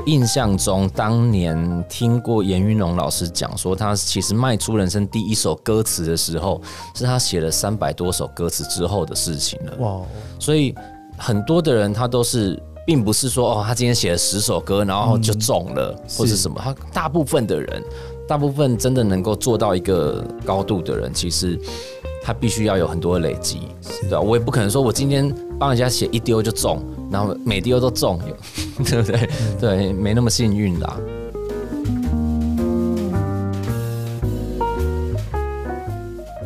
我印象中，当年听过严云龙老师讲说，他其实迈出人生第一首歌词的时候，是他写了三百多首歌词之后的事情了。哇！所以很多的人他都是，并不是说哦，他今天写了十首歌，然后就中了，嗯、或者什么。他大部分的人，大部分真的能够做到一个高度的人，其实。他必须要有很多的累积，对吧？我也不可能说我今天帮人家写一丢就中，然后每丢都中，对不对？对，没那么幸运啦。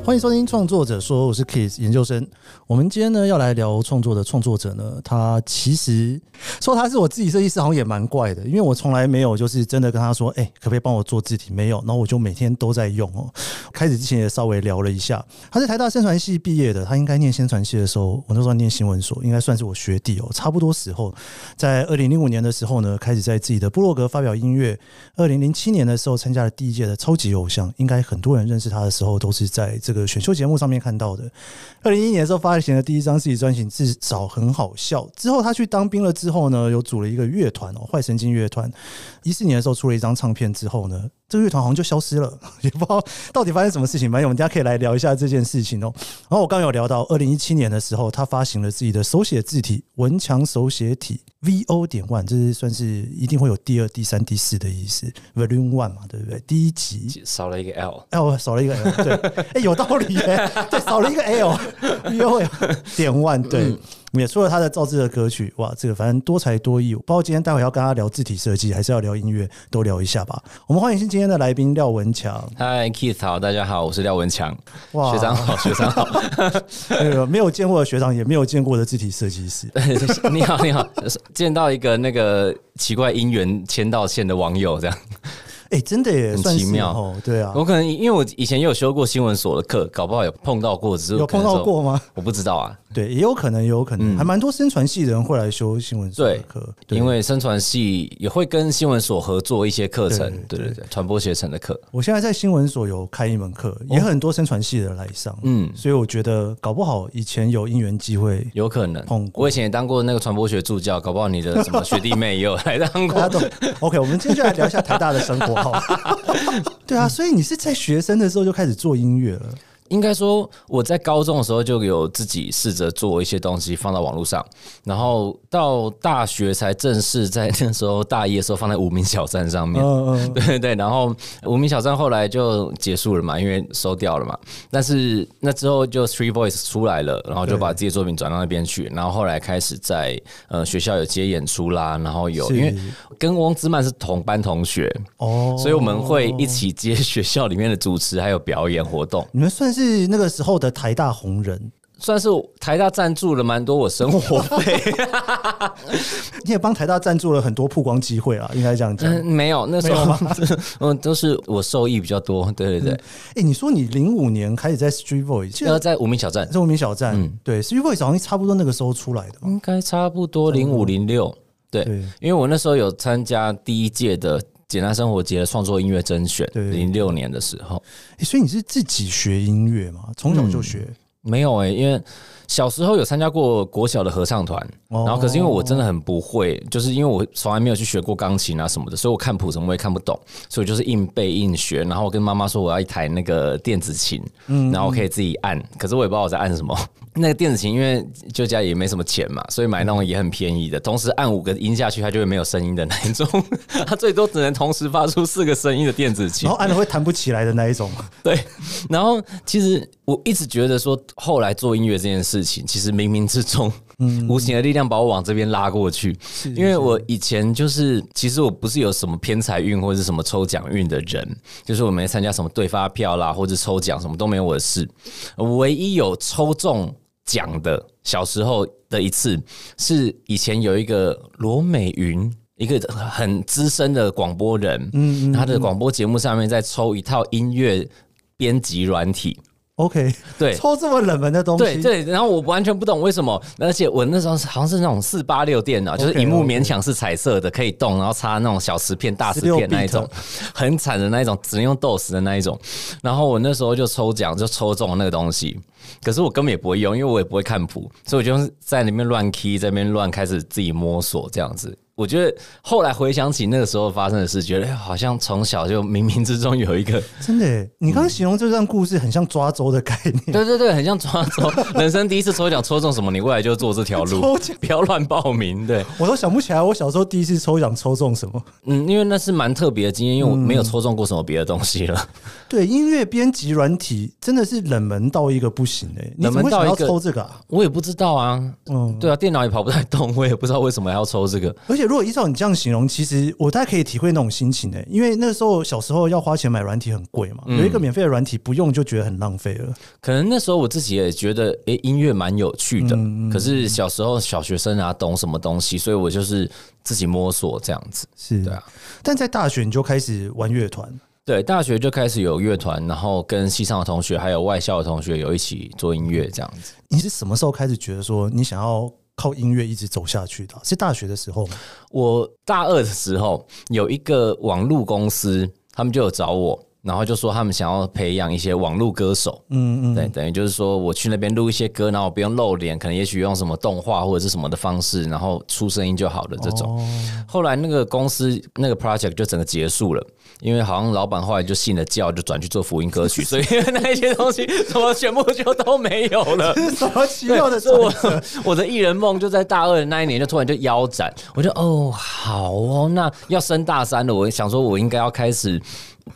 欢迎收听创作者说，我是 Kiss 研究生。我们今天呢要来聊创作的创作者呢，他其实说他是我自己设计师，好像也蛮怪的，因为我从来没有就是真的跟他说，哎，可不可以帮我做字体？没有，然后我就每天都在用哦。开始之前也稍微聊了一下，他是台大宣传系毕业的，他应该念宣传系的时候，我那时候念新闻所，应该算是我学弟哦。差不多时候，在二零零五年的时候呢，开始在自己的部落格发表音乐。二零零七年的时候，参加了第一届的超级偶像，应该很多人认识他的时候，都是在这。个选秀节目上面看到的，二零一一年的时候发行的第一张自己专辑，至少很好笑。之后他去当兵了之后呢，有组了一个乐团哦，坏神经乐团。一四年的时候出了一张唱片之后呢，这个乐团好像就消失了，也不知道到底发生什么事情。反正我们大家可以来聊一下这件事情哦。然后我刚有聊到二零一七年的时候，他发行了自己的手写字体文强手写体 VO 点 one，这是算是一定会有第二、第三、第四的意思，Volume One 嘛，对不对？第一集少了一个 L，L 少了一个 L，对，哎、欸，有道理耶，对，少了一个 L，VO 点 one，对。嗯也出了他的造字的歌曲，哇，这个反正多才多艺。不知道今天待会要跟他聊字体设计，还是要聊音乐，都聊一下吧。我们欢迎今天的来宾廖文强。嗨，Keith 好，大家好，我是廖文强。哇，学长好，学长好。那个没有见过的学长，也没有见过的字体设计师。你好，你好，见到一个那个奇怪姻缘牵到线的网友，这样。哎、欸，真的也很奇妙哦。对啊，我可能因为我以前也有修过新闻所的课，搞不好有碰到过，只是有碰到过吗？我不知道啊。对，也有可能，也有可能，还蛮多生传系的人会来修新闻所的课。对，因为生传系也会跟新闻所合作一些课程。对对对，传播学程的课。我现在在新闻所有开一门课，也很多生传系的人来上。嗯，所以我觉得搞不好以前有因缘机会，有可能碰过。我以前也当过那个传播学助教，搞不好你的什么学弟妹也有来当过。OK，我们今天就来聊一下台大的生活哈。对啊，所以你是在学生的时候就开始做音乐了。应该说，我在高中的时候就有自己试着做一些东西放到网络上，然后到大学才正式在那时候大一的时候放在无名小站上面。对对对，然后无名小站后来就结束了嘛，因为收掉了嘛。但是那之后就 Three Voice 出来了，然后就把自己的作品转到那边去，然后后来开始在呃学校有接演出啦，然后有因为跟翁之曼是同班同学哦，所以我们会一起接学校里面的主持还有表演活动。你们算是。是那个时候的台大红人，算是台大赞助了蛮多我生活费。你也帮台大赞助了很多曝光机会啊，应该这样讲。嗯，没有，那时候 嗯都是我受益比较多。对对对。哎、嗯欸，你说你零五年开始在 Street Voice，要在无名小站，在无名小站。嗯，对，Street Voice 好像差不多那个时候出来的，应该差不多零五零六。对，因为我那时候有参加第一届的。简单生活节的创作音乐甄选，零六年的时候，欸，所以你是自己学音乐吗？从小就学？嗯，没有哎，欸，因为。小时候有参加过国小的合唱团，然后可是因为我真的很不会，就是因为我从来没有去学过钢琴啊什么的，所以我看谱什么我也看不懂，所以就是硬背硬学。然后我跟妈妈说我要一台那个电子琴，然后我可以自己按，可是我也不知道我在按什么。那个电子琴因为就家里也没什么钱嘛，所以买那种也很便宜的，同时按五个音下去它就会没有声音的那一种，它最多只能同时发出四个声音的电子琴，然后按了会弹不起来的那一种。对，然后其实我一直觉得说后来做音乐这件事。事情其实冥冥之中，嗯，无形的力量把我往这边拉过去。因为我以前就是，其实我不是有什么偏财运或者是什么抽奖运的人，就是我没参加什么对发票啦，或者抽奖什么都没有我的事。唯一有抽中奖的，小时候的一次，是以前有一个罗美云，一个很资深的广播人，嗯，他的广播节目上面在抽一套音乐编辑软体。OK，对，抽这么冷门的东西，对对，然后我完全不懂为什么，而且我那时候好像是那种四八六电脑，就是荧幕勉强是彩色的，可以动，然后插那种小磁片、大磁片那一种，很惨的那一种，只能用 DOS 的那一种。然后我那时候就抽奖，就抽中了那个东西，可是我根本也不会用，因为我也不会看谱，所以我就在里面乱 key，在里面乱开始自己摸索这样子。我觉得后来回想起那个时候发生的事，觉得好像从小就冥冥之中有一个真的。你刚刚形容这段故事很像抓周的概念，对对对，很像抓周。人生第一次抽奖抽中什么，你未来就做这条路，抽奖不要乱报名。对，我都想不起来我小时候第一次抽奖抽中什么。嗯，因为那是蛮特别的经验，因为我没有抽中过什么别的东西了。对，音乐编辑软体真的是冷门到一个不行哎、欸，冷门到要抽这个、啊，我也不知道啊。嗯，对啊，电脑也跑不太动，我也不知道为什么要抽这个，而且。如果依照你这样形容，其实我大概可以体会那种心情呢、欸。因为那时候小时候要花钱买软体很贵嘛，嗯、有一个免费的软体不用就觉得很浪费了。可能那时候我自己也觉得，哎、欸，音乐蛮有趣的。嗯、可是小时候小学生啊，懂什么东西？所以我就是自己摸索这样子。是对啊。但在大学你就开始玩乐团？对，大学就开始有乐团，然后跟西上的同学还有外校的同学有一起做音乐这样子。你是什么时候开始觉得说你想要？靠音乐一直走下去的，是大学的时候？我大二的时候有一个网络公司，他们就有找我。然后就说他们想要培养一些网络歌手，嗯嗯，对，等于就是说我去那边录一些歌，然后我不用露脸，可能也许用什么动画或者是什么的方式，然后出声音就好了这种。哦、后来那个公司那个 project 就整个结束了，因为好像老板后来就信了教，就转去做福音歌曲，所以 那一些东西什么全部就都没有了。什么奇妙的？我我的艺人梦就在大二的那一年就突然就腰斩，我就哦好哦，那要升大三了，我想说我应该要开始。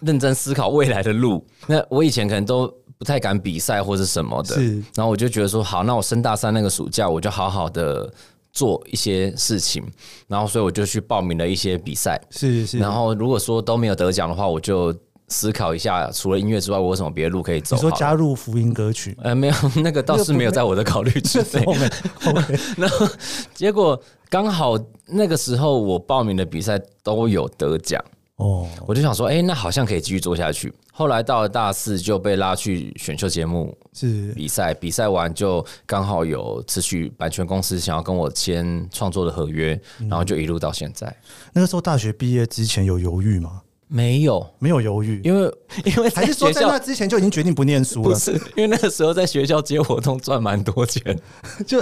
认真思考未来的路。那我以前可能都不太敢比赛或者什么的，是。然后我就觉得说，好，那我升大三那个暑假，我就好好的做一些事情。然后，所以我就去报名了一些比赛。是是。然后，如果说都没有得奖的话，我就思考一下，除了音乐之外，我有什么别的路可以走？你说加入福音歌曲？呃，没有，那个倒是没有在我的考虑之内。然后，结果刚好那个时候我报名的比赛都有得奖。哦，我就想说，哎、欸，那好像可以继续做下去。后来到了大四就被拉去选秀节目，是比赛，比赛完就刚好有持续版权公司想要跟我签创作的合约，然后就一路到现在。那个时候大学毕业之前有犹豫吗？没有，没有犹豫，因为因为还是说在那之前就已经决定不念书了。不是，因为那个时候在学校接活动赚蛮多钱，就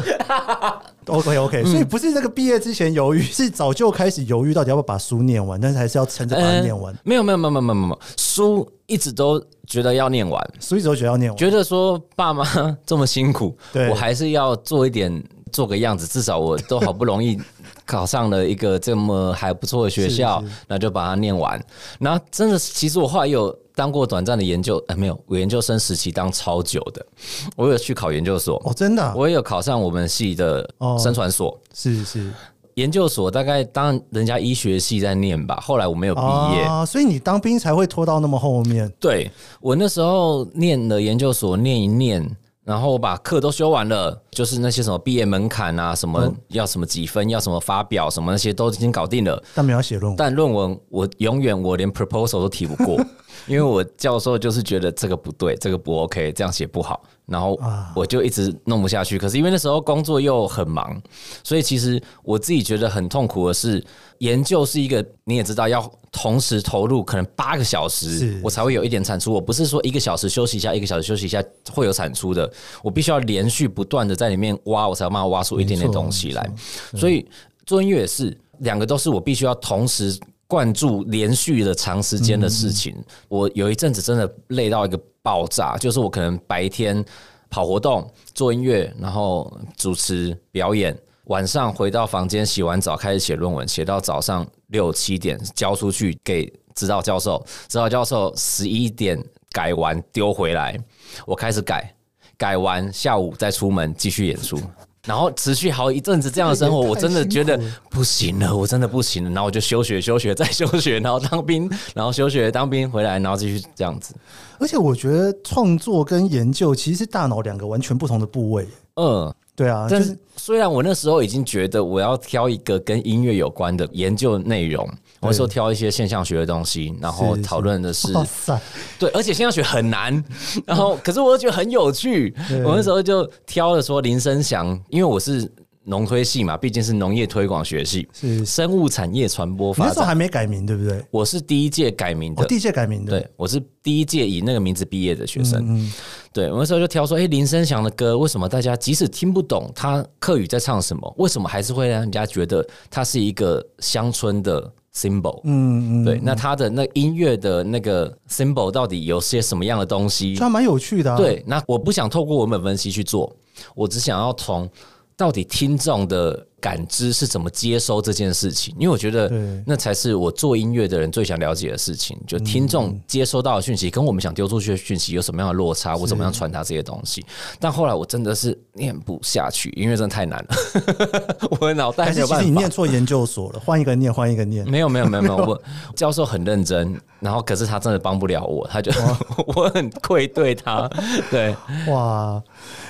OK OK，所以不是那个毕业之前犹豫，是早就开始犹豫到底要不要把书念完，但是还是要撑着把它念完。没有没有没有没有没有没有，书一直都觉得要念完，书一直都觉得要念完，觉得说爸妈 这么辛苦，我还是要做一点。做个样子，至少我都好不容易考上了一个这么还不错的学校，那就把它念完。然后真的，其实我后来有当过短暂的研究，哎，没有，我研究生时期当超久的，我有去考研究所。哦，真的啊？我也有考上我们系的生传所。哦，是是，研究所大概当人家医学系在念吧，后来我没有毕业啊，所以你当兵才会拖到那么后面。对，我那时候念了研究所，念一念。然后我把课都修完了，就是那些什么毕业门槛啊，什么要什么几分，要什么发表，什么那些都已经搞定了。但没有写论文，但论文我永远我连 proposal 都提不过，因为我教授就是觉得这个不对，这个不 OK，这样写不好。然后我就一直弄不下去，可是因为那时候工作又很忙，所以其实我自己觉得很痛苦的是，研究是一个你也知道要同时投入可能八个小时，我才会有一点产出。我不是说一个小时休息一下，一个小时休息一下会有产出的，我必须要连续不断的在里面挖，我才有办法挖出一点点东西来。所以做音乐也是，两个都是我必须要同时灌注连续的长时间的事情。我有一阵子真的累到一个。爆炸，就是我可能白天跑活动、做音乐，然后主持表演，晚上回到房间洗完澡开始写论文，写到早上六七点交出去给指导教授，指导教授十一点改完丢回来，我开始改，改完下午再出门继续演出。然后持续好一阵子这样的生活，我真的觉得不行了，我真的不行了。然后我就休学、休学再休学，然后当兵，然后休学当兵回来，然后继续这样子。而且我觉得创作跟研究其实是大脑两个完全不同的部位。嗯，对啊。但是虽然我那时候已经觉得我要挑一个跟音乐有关的研究内容。我说挑一些现象学的东西，然后讨论的是，对，而且现象学很难，然后可是我又觉得很有趣。我那时候就挑了说林生祥，因为我是农推系嘛，毕竟是农业推广学系，是生物产业传播发展。那时候还没改名，对不对？我是第一届改名的，哦、第一届改名的。对，我是第一届以那个名字毕业的学生。嗯，嗯，对，我那时候就挑说，哎、欸，林生祥的歌，为什么大家即使听不懂他客语在唱什么，为什么还是会让人家觉得他是一个乡村的 symbol？嗯嗯，对，那他的那音乐的那个 symbol 到底有些什么样的东西？他蛮有趣的、啊。对，那我不想透过文本分析去做，我只想要从。到底听众的感知是怎么接收这件事情？因为我觉得那才是我做音乐的人最想了解的事情。就听众接收到的讯息跟我们想丢出去的讯息有什么样的落差？我怎么样传达这些东西？但后来我真的是念不下去，因为真的太难了。我的脑袋没有办法。其实你念错研究所了，换一个念，换一个念。没有没有没有没有，我教授很认真，然后可是他真的帮不了我，他就 我很愧对他。对，哇。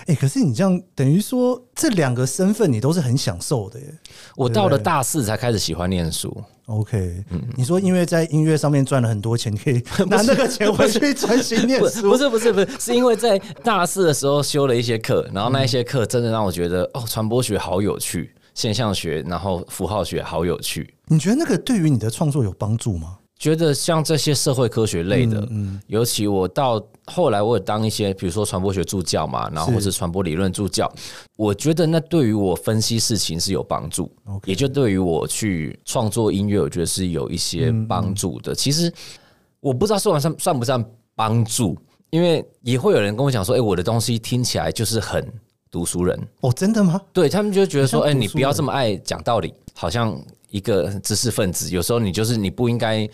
哎、欸，可是你这样等于说这两个身份你都是很享受的耶。我到了大四才开始喜欢念书。OK，嗯，你说因为在音乐上面赚了很多钱，可以拿那个钱回去专心念书？不是不是不是，是因为在大四的时候修了一些课，然后那一些课真的让我觉得哦，传播学好有趣，现象学，然后符号学好有趣。你觉得那个对于你的创作有帮助吗？觉得像这些社会科学类的，嗯，尤其我到后来，我有当一些，比如说传播学助教嘛，然后或是传播理论助教，我觉得那对于我分析事情是有帮助，也就对于我去创作音乐，我觉得是有一些帮助的。其实我不知道说算算不算帮助，因为也会有人跟我讲说，哎，我的东西听起来就是很读书人哦，真的吗？对他们就觉得说，哎，你不要这么爱讲道理，好像。一个知识分子，有时候你就是你不应该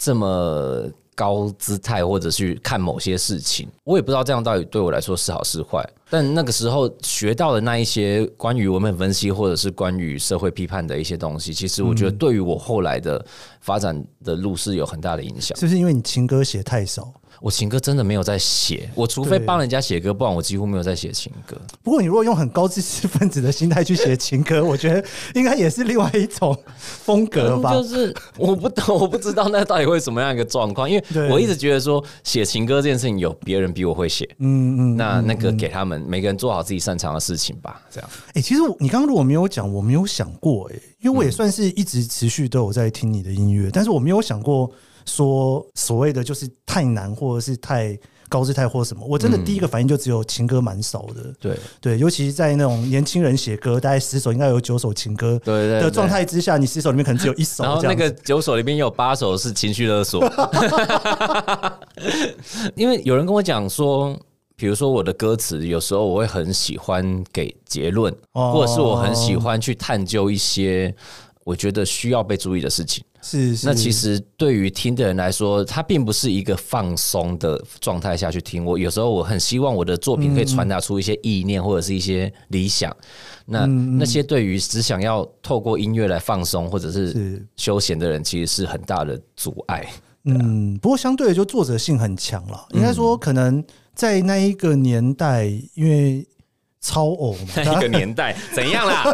这么高姿态，或者去看某些事情。我也不知道这样到底对我来说是好是坏。但那个时候学到的那一些关于文本分析，或者是关于社会批判的一些东西，其实我觉得对于我后来的发展的路是有很大的影响。是不是因为你情歌写太少？我情歌真的没有在写，我除非帮人家写歌，不然我几乎没有在写情歌。不过你如果用很高知识分子的心态去写情歌，我觉得应该也是另外一种风格吧。就是 我不懂，我不知道那到底会什么样一个状况，因为我一直觉得说写情歌这件事情有别人比我会写，嗯嗯，那那个给他们每个人做好自己擅长的事情吧，这样。哎，其实你刚刚如果没有讲，我没有想过哎，因为我也算是一直持续都有在听你的音乐，但是我没有想过。说所谓的就是太难，或者是太高姿态，或什么，我真的第一个反应就只有情歌蛮少的。对对，尤其在那种年轻人写歌，大概十首应该有九首情歌。的状态之下，你十首里面可能只有一首。然后那个九首里面有八首是情绪勒索。因为有人跟我讲说，比如说我的歌词，有时候我会很喜欢给结论，或者是我很喜欢去探究一些我觉得需要被注意的事情。是，是，那其实对于听的人来说，他并不是一个放松的状态下去听。我有时候我很希望我的作品可以传达出一些意念或者是一些理想。那那些对于只想要透过音乐来放松或者是休闲的人，其实是很大的阻碍。嗯，不过相对的，就作者性很强了。应该说，可能在那一个年代，因为。超偶嘛，那 一个年代 怎样啦？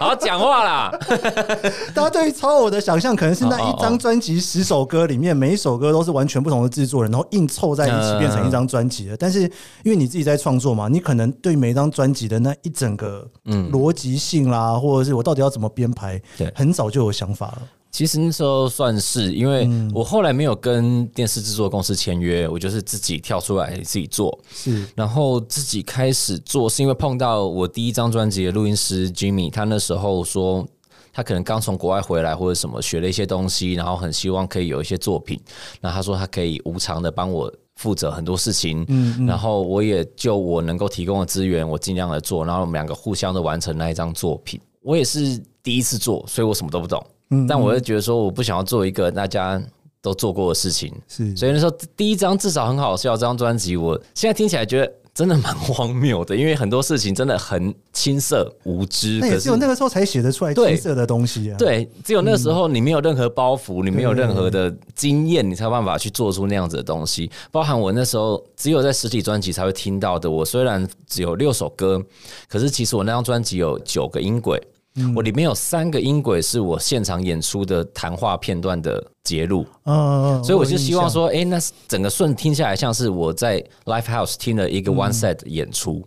好好讲话啦！大家对于超偶的想象，可能是那一张专辑十首歌里面，每一首歌都是完全不同的制作人，然后硬凑在一起变成一张专辑的。但是因为你自己在创作嘛，你可能对每一张专辑的那一整个逻辑性啦，或者是我到底要怎么编排，很早就有想法了。其实那时候算是，因为我后来没有跟电视制作公司签约，我就是自己跳出来自己做。是，然后自己开始做，是因为碰到我第一张专辑的录音师 Jimmy，他那时候说他可能刚从国外回来或者什么，学了一些东西，然后很希望可以有一些作品。那他说他可以无偿的帮我负责很多事情，嗯，然后我也就我能够提供的资源，我尽量的做，然后我们两个互相的完成那一张作品。我也是第一次做，所以我什么都不懂。但我就觉得说，我不想要做一个大家都做过的事情，是，所以那时候第一张至少很好笑，这张专辑我现在听起来觉得真的蛮荒谬的，因为很多事情真的很青涩无知，那也只有那个时候才写得出来青涩的东西啊。对，只有那个时候你没有任何包袱，你没有任何的经验，你才有办法去做出那样子的东西。包含我那时候只有在实体专辑才会听到的，我虽然只有六首歌，可是其实我那张专辑有九个音轨。我里面有三个音轨是我现场演出的谈话片段的截录，所以我就希望说，哎，那整个顺听下来像是我在 Live House 听了一个 One Set 演出，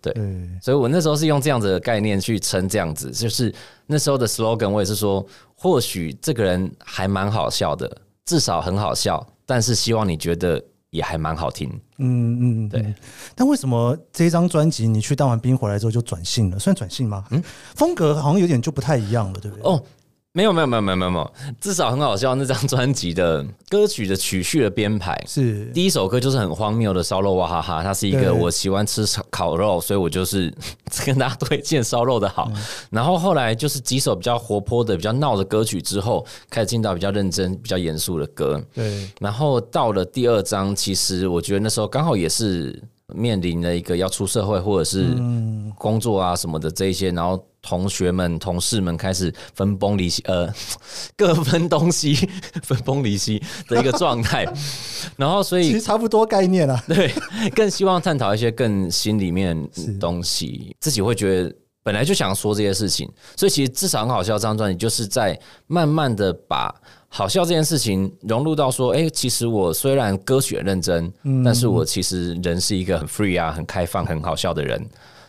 对，所以我那时候是用这样子的概念去称这样子，就是那时候的 slogan，我也是说，或许这个人还蛮好笑的，至少很好笑，但是希望你觉得也还蛮好听。嗯嗯，对。但为什么这张专辑你去当完兵回来之后就转性了？算转性吗？嗯，风格好像有点就不太一样了，对不对？哦。没有没有没有没有没有，至少很好笑。那张专辑的歌曲的曲序的编排是第一首歌就是很荒谬的烧肉哇哈哈，它是一个我喜欢吃烤肉，所以我就是 跟大家推荐烧肉的好。然后后来就是几首比较活泼的、比较闹的歌曲之后，开始进到比较认真、比较严肃的歌。对，然后到了第二章，其实我觉得那时候刚好也是面临了一个要出社会或者是工作啊什么的这一些，然后。同学们、同事们开始分崩离析，呃，各分东西，分崩离析的一个状态。然后，所以其实差不多概念啊。对，更希望探讨一些更心里面东西，自己会觉得本来就想说这些事情。所以，其实至少很好笑。这张专辑就是在慢慢的把好笑这件事情融入到说，哎，其实我虽然歌曲很认真，但是我其实人是一个很 free 啊、很开放、很好笑的人。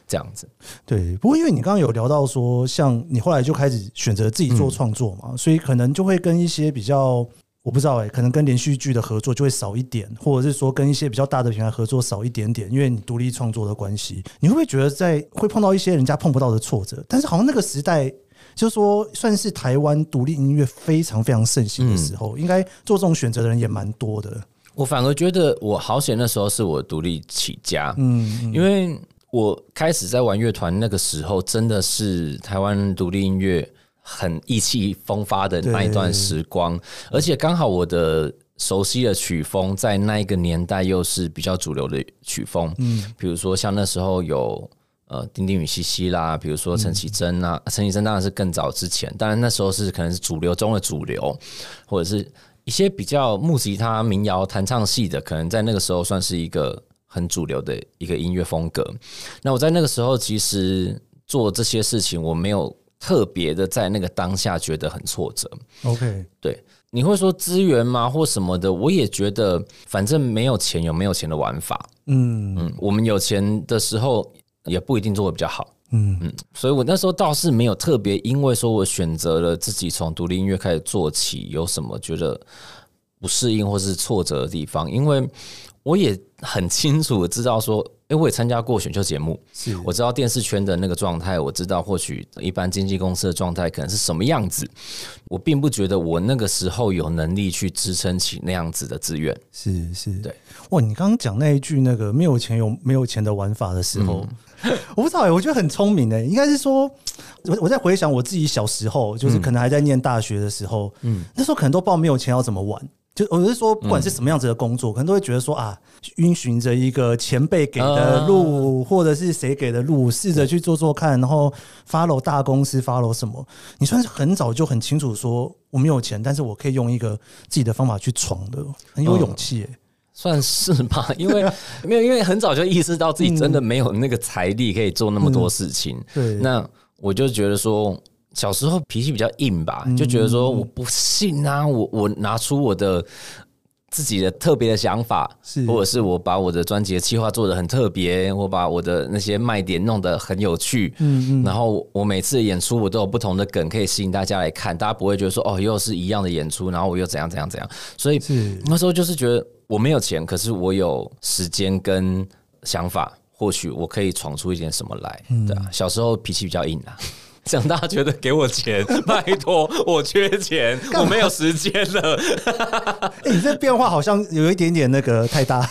这样子，对。不过因为你刚刚有聊到说，像你后来就开始选择自己做创作嘛，嗯、所以可能就会跟一些比较，我不知道哎、欸，可能跟连续剧的合作就会少一点，或者是说跟一些比较大的品牌合作少一点点，因为你独立创作的关系，你会不会觉得在会碰到一些人家碰不到的挫折？但是好像那个时代，就是说算是台湾独立音乐非常非常盛行的时候，嗯、应该做这种选择的人也蛮多的。我反而觉得我好险，那时候是我独立起家，嗯，嗯。因为。我开始在玩乐团那个时候，真的是台湾独立音乐很意气风发的那一段时光，而且刚好我的熟悉的曲风在那一个年代又是比较主流的曲风，嗯，比如说像那时候有呃丁丁与西西啦，比如说陈绮贞啊，陈绮贞当然是更早之前，当然那时候是可能是主流中的主流，或者是一些比较木吉他民谣弹唱系的，可能在那个时候算是一个。很主流的一个音乐风格。那我在那个时候，其实做这些事情，我没有特别的在那个当下觉得很挫折。OK，对，你会说资源吗，或什么的？我也觉得，反正没有钱，有没有钱的玩法。嗯嗯，我们有钱的时候，也不一定做的比较好。嗯嗯，所以我那时候倒是没有特别，因为说我选择了自己从独立音乐开始做起，有什么觉得不适应或是挫折的地方，因为。我也很清楚的知道说，哎、欸，我也参加过选秀节目，是我知道电视圈的那个状态，我知道或许一般经纪公司的状态可能是什么样子。我并不觉得我那个时候有能力去支撑起那样子的资源。是是，对。哇，你刚刚讲那一句那个没有钱有没有钱的玩法的时候，嗯、我不知道哎、欸，我觉得很聪明哎、欸，应该是说，我我在回想我自己小时候，就是可能还在念大学的时候，嗯，那时候可能都不知道没有钱要怎么玩。就我是说，不管是什么样子的工作，嗯、可能都会觉得说啊，遵循着一个前辈给的路，呃、或者是谁给的路，试着去做做看，然后 follow 大公司 follow 什么。你算是很早就很清楚说，我没有钱，但是我可以用一个自己的方法去闯的，很有勇气诶。算是吧，因为没有，因为很早就意识到自己真的没有那个财力可以做那么多事情。嗯、对，那我就觉得说。小时候脾气比较硬吧，就觉得说我不信啊，我我拿出我的自己的特别的想法，是。或者是我把我的专辑的企划做得很特别，我把我的那些卖点弄得很有趣，嗯嗯，然后我每次演出我都有不同的梗可以吸引大家来看，大家不会觉得说哦又是一样的演出，然后我又怎样怎样怎样，所以那时候就是觉得我没有钱，可是我有时间跟想法，或许我可以闯出一点什么来，对啊，小时候脾气比较硬啊。长大觉得给我钱，拜托，我缺钱，我没有时间了。欸，你这变化好像有一点点那个太大，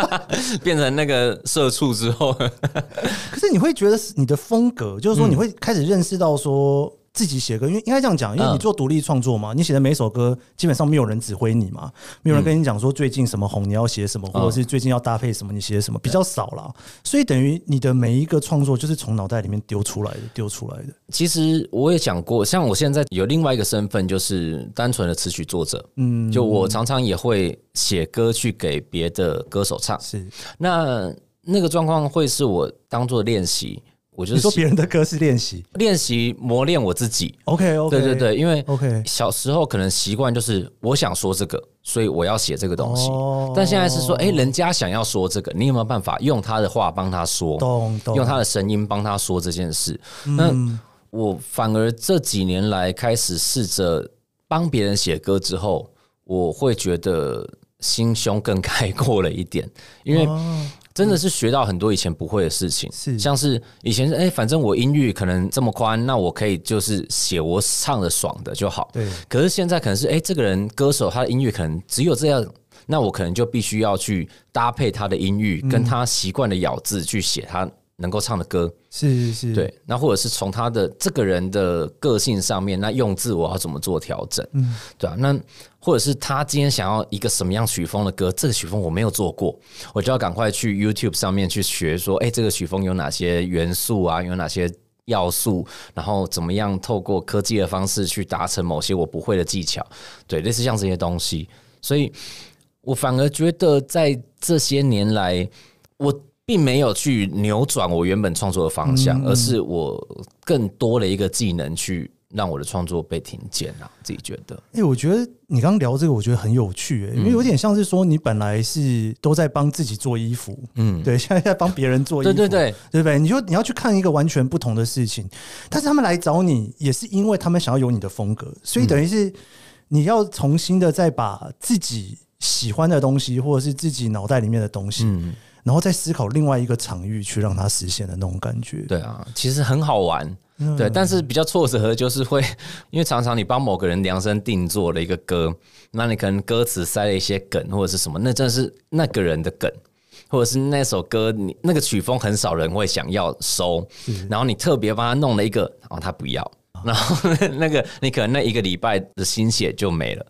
变成那个社畜之后。可是你会觉得你的风格，就是说你会开始认识到说。自己写歌，因为应该这样讲，因为你做独立创作嘛，你写的每首歌基本上没有人指挥你嘛，没有人跟你讲说最近什么红你要写什么，或者是最近要搭配什么你写什么，比较少啦。所以等于你的每一个创作就是从脑袋里面丢出来的，丢出来的。其实我也讲过，像我现在有另外一个身份，就是单纯的词曲作者。嗯，就我常常也会写歌去给别的歌手唱。是，那那个状况会是我当做练习。我就是说别人的歌是练习，练习磨练我自己。OK OK，对对对，因为 OK 小时候可能习惯就是我想说这个，所以我要写这个东西。哦、但现在是说，哎，人家想要说这个，你有没有办法用他的话帮他说？懂懂，用他的声音帮他说这件事。嗯、那我反而这几年来开始试着帮别人写歌之后，我会觉得心胸更开阔了一点，因为。哦真的是学到很多以前不会的事情，是像是以前是哎，反正我音域可能这么宽，那我可以就是写我唱的爽的就好。对。可是现在可能是哎，这个人歌手他的音域可能只有这样，那我可能就必须要去搭配他的音域，跟他习惯的咬字去写他能够唱的歌。是是是。对。那或者是从他的这个人的个性上面，那用字我要怎么做调整？嗯，对啊，那。或者是他今天想要一个什么样曲风的歌，这个曲风我没有做过，我就要赶快去 YouTube 上面去学，说，哎，这个曲风有哪些元素啊，有哪些要素，然后怎么样透过科技的方式去达成某些我不会的技巧，对，类似像这些东西，所以我反而觉得在这些年来，我并没有去扭转我原本创作的方向，而是我更多了一个技能去。让我的创作被听见啊，自己觉得。哎、欸，我觉得你刚刚聊这个，我觉得很有趣、欸，因为有点像是说，你本来是都在帮自己做衣服，嗯，对，现在在帮别人做衣服，对对对，对不对？你就你要去看一个完全不同的事情，但是他们来找你，也是因为他们想要有你的风格，所以等于是你要重新的再把自己喜欢的东西，或者是自己脑袋里面的东西，嗯，然后再思考另外一个场域去让它实现的那种感觉。对啊，其实很好玩。对，但是比较挫折的就是会，因为常常你帮某个人量身定做了一个歌，那你可能歌词塞了一些梗或者是什么，那真的是那个人的梗，或者是那首歌你那个曲风很少人会想要收，然后你特别帮他弄了一个，然后他不要，然后那个你可能那一个礼拜的心血就没了。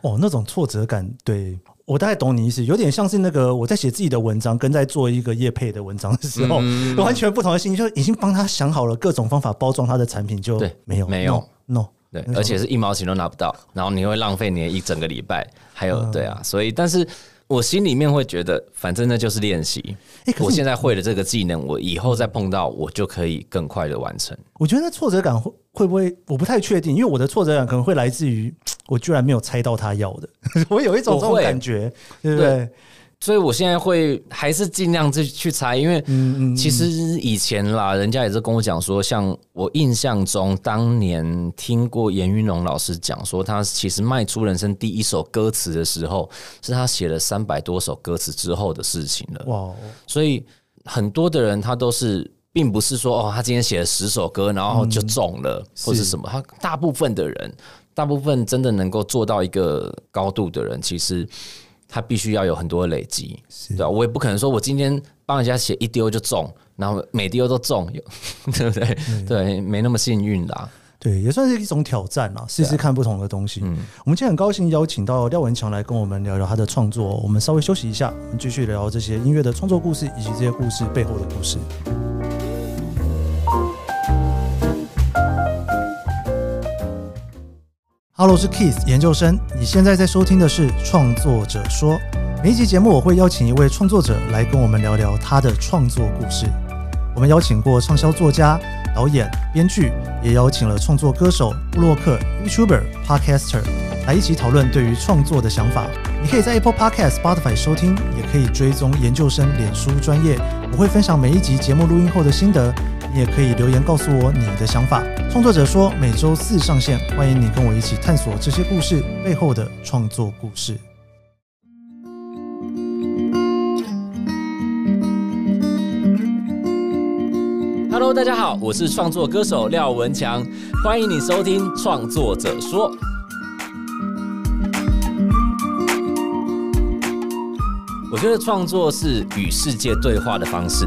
哦，那种挫折感，对。我大概懂你意思，有点像是那个我在写自己的文章，跟在做一个业配的文章的时候，嗯、完全不同的心情，就已经帮他想好了各种方法包装他的产品，就没有没有。no, no 对，而且是一毛钱都拿不到，然后你会浪费你的一整个礼拜，还有对啊，所以但是。我心里面会觉得，反正那就是练习。我现在会了这个技能，我以后再碰到，我就可以更快的完成。我觉得那挫折感会会不会？我不太确定，因为我的挫折感可能会来自于我居然没有猜到他要的，我有一种这种感觉，对不对？所以，我现在会还是尽量去去猜，因为其实以前啦，人家也是跟我讲说，像我印象中，当年听过严云龙老师讲说，他其实迈出人生第一首歌词的时候，是他写了三百多首歌词之后的事情了。哇！所以很多的人他都是，并不是说哦，他今天写了十首歌，然后就中了，或是什么。他大部分的人，大部分真的能够做到一个高度的人，其实。他必须要有很多的累积，对吧？我也不可能说我今天帮人家写一丢就中，然后每丢都中，对不对？对，没那么幸运啦。对，也算是一种挑战啦，试试看不同的东西。嗯，我们今天很高兴邀请到廖文强来跟我们聊聊他的创作。我们稍微休息一下，我们继续聊这些音乐的创作故事以及这些故事背后的故事。Hello，我是 Keith 研究生。你现在在收听的是《创作者说》。每一集节目，我会邀请一位创作者来跟我们聊聊他的创作故事。我们邀请过畅销作家、导演、编剧，也邀请了创作歌手、布洛克、YouTuber、Podcaster 来一起讨论对于创作的想法。你可以在 Apple Podcast、Spotify 收听，也可以追踪研究生脸书专业。我会分享每一集节目录音后的心得。你也可以留言告诉我你的想法。创作者说每周四上线，欢迎你跟我一起探索这些故事背后的创作故事。Hello，大家好，我是创作歌手廖文强，欢迎你收听《创作者说》。我觉得创作是与世界对话的方式。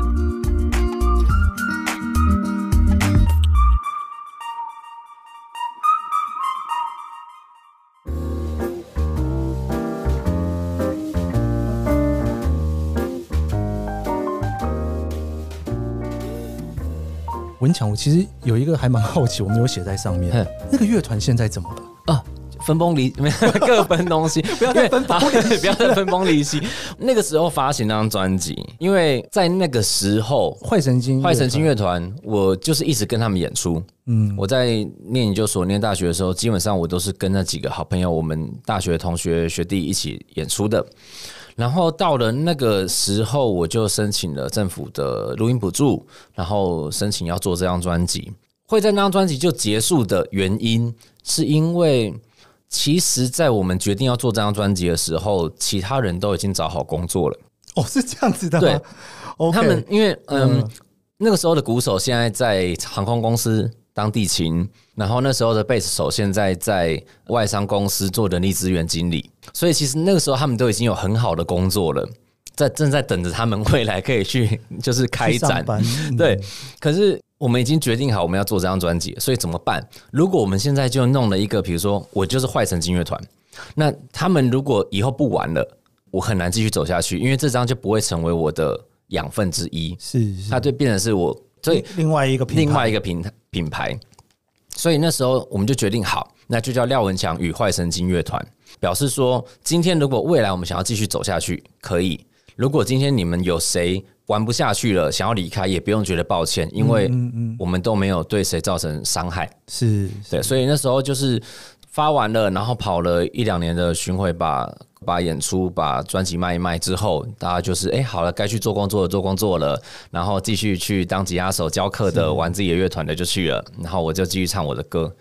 文强，我其实有一个还蛮好奇，我没有写在上面。那个乐团现在怎么了？啊，分崩离没有 各分东西，不要再分崩离析，不要再分崩离析。那个时候发行那张专辑，因为在那个时候，坏神经坏神经乐团，我就是一直跟他们演出。嗯，我在念研究所、念大学的时候，基本上我都是跟那几个好朋友，我们大学同学学弟一起演出的。然后到了那个时候，我就申请了政府的录音补助，然后申请要做这张专辑。会在那张专辑就结束的原因，是因为其实，在我们决定要做这张专辑的时候，其他人都已经找好工作了。哦，是这样子的。对他们因为嗯，嗯，那个时候的鼓手现在在航空公司当地勤，然后那时候的贝斯手现在在外商公司做人力资源经理。所以其实那个时候他们都已经有很好的工作了，在正在等着他们未来可以去就是开展。对，可是我们已经决定好我们要做这张专辑，所以怎么办？如果我们现在就弄了一个，比如说我就是坏神经乐团，那他们如果以后不玩了，我很难继续走下去，因为这张就不会成为我的养分之一。是，它就变成是我所以另外一个另外一个品品牌。所以那时候我们就决定好，那就叫廖文强与坏神经乐团。表示说，今天如果未来我们想要继续走下去，可以。如果今天你们有谁玩不下去了，想要离开，也不用觉得抱歉，因为我们都没有对谁造成伤害。是，对。所以那时候就是发完了，然后跑了一两年的巡回，把把演出、把专辑卖一卖之后，大家就是哎、欸，好了，该去做工作的做工作了，然后继续去当吉他手、教课的、玩自己的乐团的就去了，然后我就继续唱我的歌。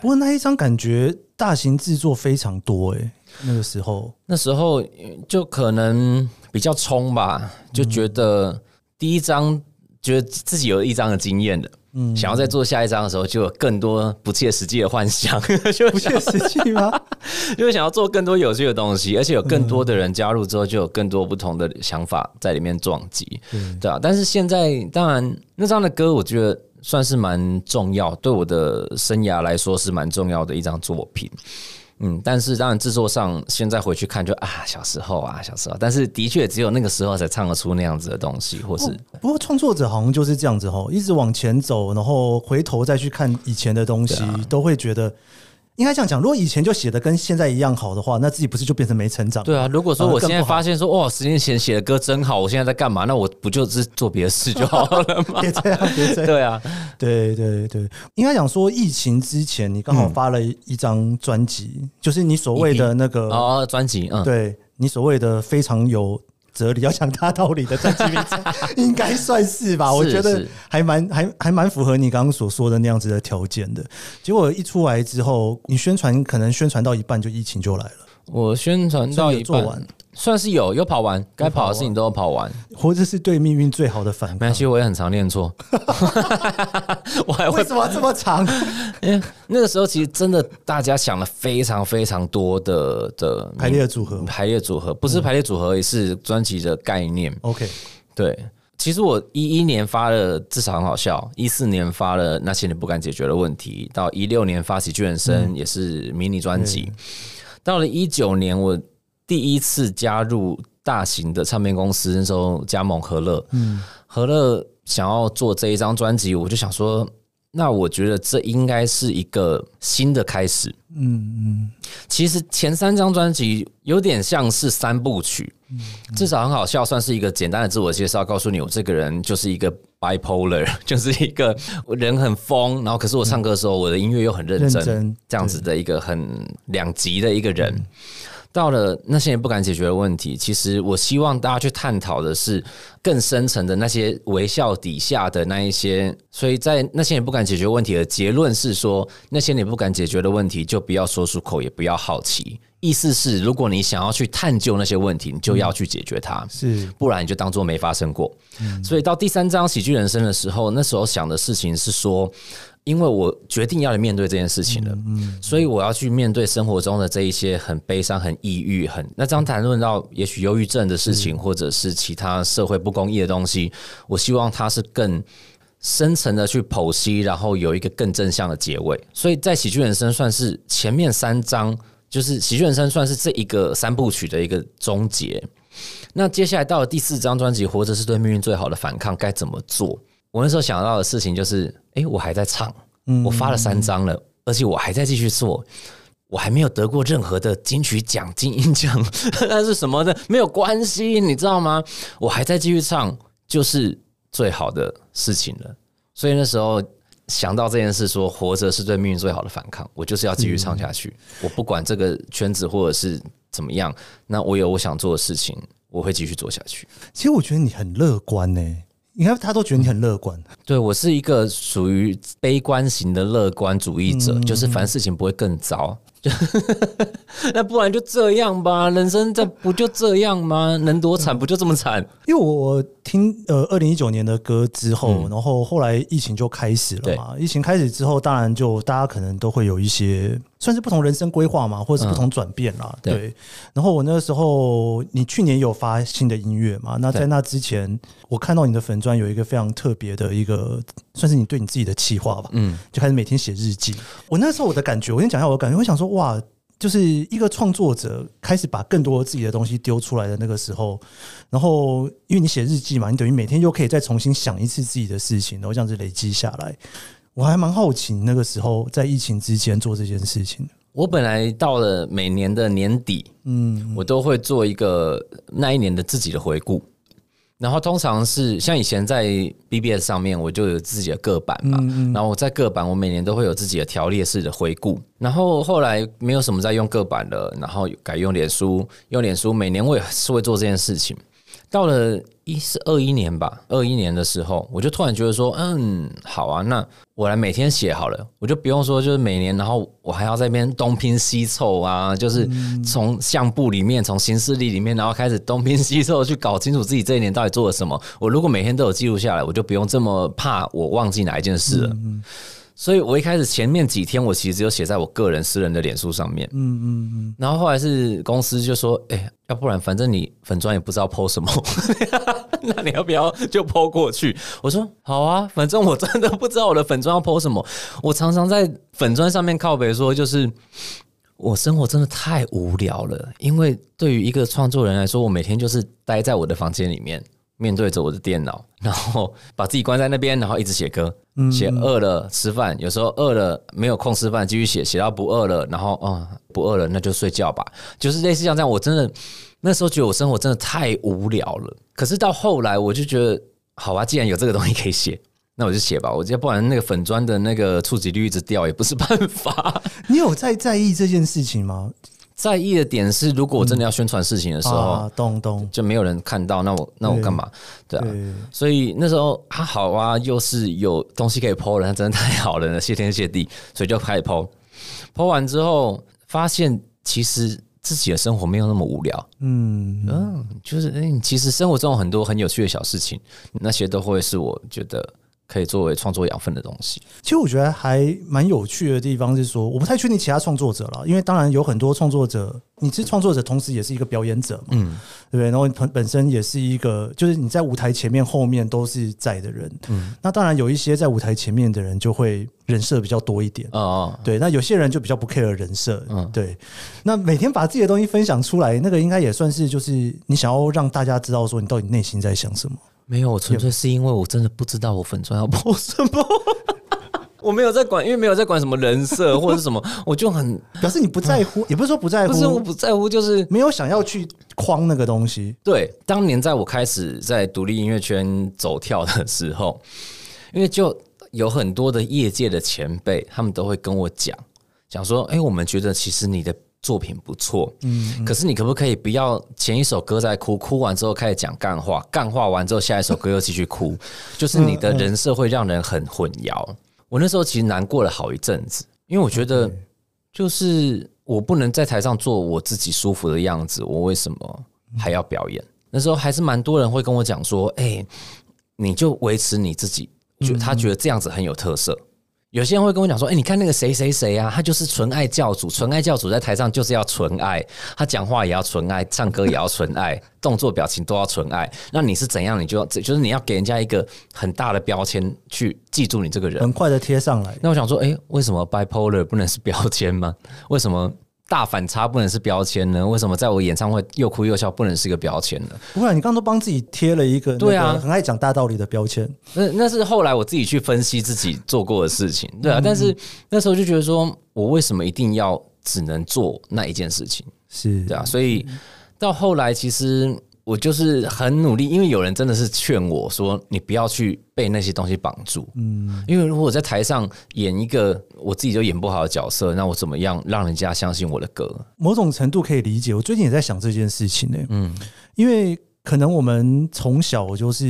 不过那一张感觉大型制作非常多哎、欸，那个时候。那时候就可能比较冲吧，就觉得第一张觉得自己有一张的经验的，嗯，想要再做下一张的时候，就有更多不切实际的幻想，就不切实际吗？就想要做更多有趣的东西，而且有更多的人加入之后，就有更多不同的想法在里面撞击，嗯对啊。但是现在当然那张的歌，我觉得。算是蛮重要，对我的生涯来说是蛮重要的一张作品。嗯，但是当然制作上，现在回去看就啊，小时候啊，小时候。但是的确只有那个时候才唱得出那样子的东西，或是不过创作者好像就是这样子哦，一直往前走，然后回头再去看以前的东西，都会觉得。应该这样讲，如果以前就写的跟现在一样好的话，那自己不是就变成没成长？对啊，如果说我现在发现说，哇，十年前写的歌真好，我现在在干嘛？那我不就是做别的事就好了吗？别这样，别这样。对啊，对对对，应该讲说，疫情之前你刚好发了一张专辑，嗯、就是你所谓的那个哦专辑，嗯，对你所谓的非常有。哲理要讲大道理的专辑名称，应该算是吧？我觉得还蛮还还蛮符合你刚刚所说的那样子的条件的。结果一出来之后，你宣传可能宣传到一半就疫情就来了。我宣传到一半。算是有有跑完，该跑的事情都有跑完，活着是对命运最好的反抗。没关系，我也很常念错，我还会为什么这么长？因为那个时候其实真的大家想了非常非常多的的排列组合，排列组合。不是排列组合，也是专辑的概念。OK，对，其实我一一年发了至少很好笑，一四年发了那些你不敢解决的问题，到一六年发喜剧人生也是迷你专辑，到了一九年我。第一次加入大型的唱片公司，那时候加盟和乐，嗯，和乐想要做这一张专辑，我就想说，那我觉得这应该是一个新的开始，嗯嗯。其实前三张专辑有点像是三部曲，至少很好笑，算是一个简单的自我介绍，告诉你我这个人就是一个 bipolar，就是一个人很疯，然后可是我唱歌的时候，我的音乐又很认真，这样子的一个很两极的一个人。到了那些人不敢解决的问题，其实我希望大家去探讨的是更深层的那些微笑底下的那一些。所以在那些人不敢解决问题的结论是说，那些你不敢解决的问题就不要说出口，也不要好奇。意思是，如果你想要去探究那些问题，你就要去解决它，是不然你就当做没发生过。所以到第三章喜剧人生的时候，那时候想的事情是说。因为我决定要来面对这件事情了，嗯嗯、所以我要去面对生活中的这一些很悲伤、很抑郁、很那这样谈论到也许忧郁症的事情，或者是其他社会不公义的东西，我希望它是更深层的去剖析，然后有一个更正向的结尾。所以在喜剧人生算是前面三章，就是喜剧人生算是这一个三部曲的一个终结。那接下来到了第四张专辑《活着是对命运最好的反抗》，该怎么做？我那时候想到的事情就是，哎，我还在唱，我发了三张了，而且我还在继续做。我还没有得过任何的金曲奖、金音奖，那是什么的？没有关系，你知道吗？我还在继续唱，就是最好的事情了。所以那时候想到这件事，说活着是对命运最好的反抗，我就是要继续唱下去。嗯、我不管这个圈子或者是怎么样，那我有我想做的事情，我会继续做下去。其实我觉得你很乐观呢、欸。你看，他都觉得你很乐观。对，我是一个属于悲观型的乐观主义者，嗯、就是凡事情不会更糟。那不然就这样吧，人生这不就这样吗？能多惨不就这么惨？因为我我听呃二零一九年的歌之后，嗯、然后后来疫情就开始了嘛。疫情开始之后，当然就大家可能都会有一些算是不同人生规划嘛，或者是不同转变啦。嗯、对。对然后我那个时候，你去年有发新的音乐嘛？那在那之前，我看到你的粉砖有一个非常特别的一个，算是你对你自己的企划吧。嗯。就开始每天写日记。我那时候我的感觉，我先讲一下我的感觉，我想说。哇，就是一个创作者开始把更多自己的东西丢出来的那个时候，然后因为你写日记嘛，你等于每天又可以再重新想一次自己的事情，然后这样子累积下来。我还蛮好奇，那个时候在疫情之前做这件事情。我本来到了每年的年底，嗯，我都会做一个那一年的自己的回顾。然后通常是像以前在 BBS 上面，我就有自己的个版嘛。嗯嗯，然后我在个版，我每年都会有自己的条列式的回顾。然后后来没有什么在用个版了，然后改用脸书，用脸书每年我也是会做这件事情。到了一是二一年吧，二一年的时候，我就突然觉得说，嗯，好啊，那我来每天写好了，我就不用说，就是每年，然后我还要在那边东拼西凑啊，就是从相簿里面，从行事历里面，然后开始东拼西凑去搞清楚自己这一年到底做了什么。我如果每天都有记录下来，我就不用这么怕我忘记哪一件事了。所以，我一开始前面几天，我其实只有写在我个人私人的脸书上面。嗯嗯嗯。然后后来是公司就说：“哎，要不然反正你粉砖也不知道 po 什么，那你要不要就 po 过去？”我说：“好啊，反正我真的不知道我的粉砖要 po 什么。我常常在粉砖上面靠北说，就是我生活真的太无聊了。因为对于一个创作人来说，我每天就是待在我的房间里面。”面对着我的电脑，然后把自己关在那边，然后一直写歌，写饿了吃饭，有时候饿了没有空吃饭，继续写，写到不饿了，然后啊、嗯、不饿了那就睡觉吧，就是类似像这样。我真的那时候觉得我生活真的太无聊了。可是到后来我就觉得，好吧，既然有这个东西可以写，那我就写吧。我要不然那个粉砖的那个触及率一直掉也不是办法。你有在在意这件事情吗？在意的点是，如果我真的要宣传事情的时候，咚咚、就没有人看到，那我那我干嘛？对，啊，所以那时候还、啊、好啊，又是有东西可以 po 了，那真的太好了，谢天谢地，所以就开始剖。剖。完之后，发现其实自己的生活没有那么无聊，嗯嗯，就是哎，其实生活中有很多很有趣的小事情，那些都会是我觉得。可以作为创作养分的东西。其实我觉得还蛮有趣的地方是说，我不太确定其他创作者了，因为当然有很多创作者，你是创作者，同时也是一个表演者嘛，嗯，对不对？然后本本身也是一个，就是你在舞台前面、后面都是在的人，嗯。那当然有一些在舞台前面的人就会人设比较多一点，哦，对。那有些人就比较不 care 人设，嗯，对。那每天把自己的东西分享出来，那个应该也算是就是你想要让大家知道说你到底内心在想什么。没有，我纯粹是因为我真的不知道我粉钻要 播什么，我没有在管，因为没有在管什么人设或者是什么，我就很表示你不在乎，也不是说不在乎，不是我不在乎，就是没有想要去框那个东西。对，当年在我开始在独立音乐圈走跳的时候，因为就有很多的业界的前辈，他们都会跟我讲，讲说，哎，我们觉得其实你的。作品不错，嗯，可是你可不可以不要前一首歌在哭，哭完之后开始讲干话，干话完之后下一首歌又继续哭，就是你的人设会让人很混淆。我那时候其实难过了好一阵子，因为我觉得就是我不能在台上做我自己舒服的样子，我为什么还要表演？那时候还是蛮多人会跟我讲说，哎，你就维持你自己，就他觉得这样子很有特色。有些人会跟我讲说：“哎，你看那个谁谁谁啊，他就是纯爱教主，纯爱教主在台上就是要纯爱，他讲话也要纯爱，唱歌也要纯爱，动作表情都要纯爱。那你是怎样？你就要就是你要给人家一个很大的标签去记住你这个人，很快的贴上来。那我想说，哎，为什么 bipolar 不能是标签吗？为什么？”大反差不能是标签呢？为什么在我演唱会又哭又笑不能是个标签呢？不然你刚刚都帮自己贴了一个对啊，很爱讲大道理的标签。那那是后来我自己去分析自己做过的事情，对啊。但是那时候就觉得说，我为什么一定要只能做那一件事情，是对啊。所以到后来，其实我就是很努力，因为有人真的是劝我说：“你不要去被那些东西绑住。”嗯，因为如果我在台上演一个我自己就演不好的角色，那我怎么样让人家相信我的歌？某种程度可以理解。我最近也在想这件事情呢。嗯，因为。可能我们从小就是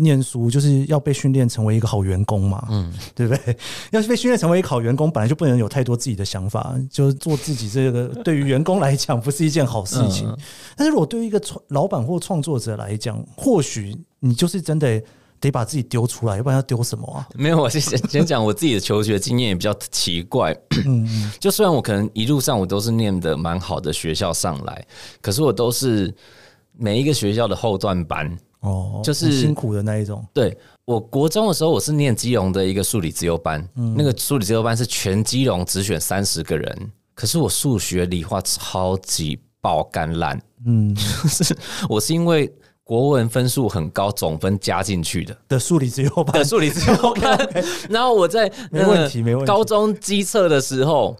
念书，就是要被训练成为一个好员工嘛，嗯，对不对？要是被训练成为一个好员工，本来就不能有太多自己的想法，就是做自己这个对于员工来讲不是一件好事情。嗯、但是如果对于一个创老板或创作者来讲，或许你就是真的得把自己丢出来，要不然要丢什么啊？没有，我先先讲我自己的求学经验也比较奇怪。嗯，就虽然我可能一路上我都是念的蛮好的学校上来，可是我都是。每一个学校的后段班哦，就是辛苦的那一种。对，我国中的时候，我是念基隆的一个数理自由班，嗯、那个数理自由班是全基隆只选三十个人，可是我数学、理化超级爆干烂，嗯，就是我是因为国文分数很高，总分加进去的的数理之优班，的数理之优班。okay, okay 然后我在没问题，没问题。高中基测的时候。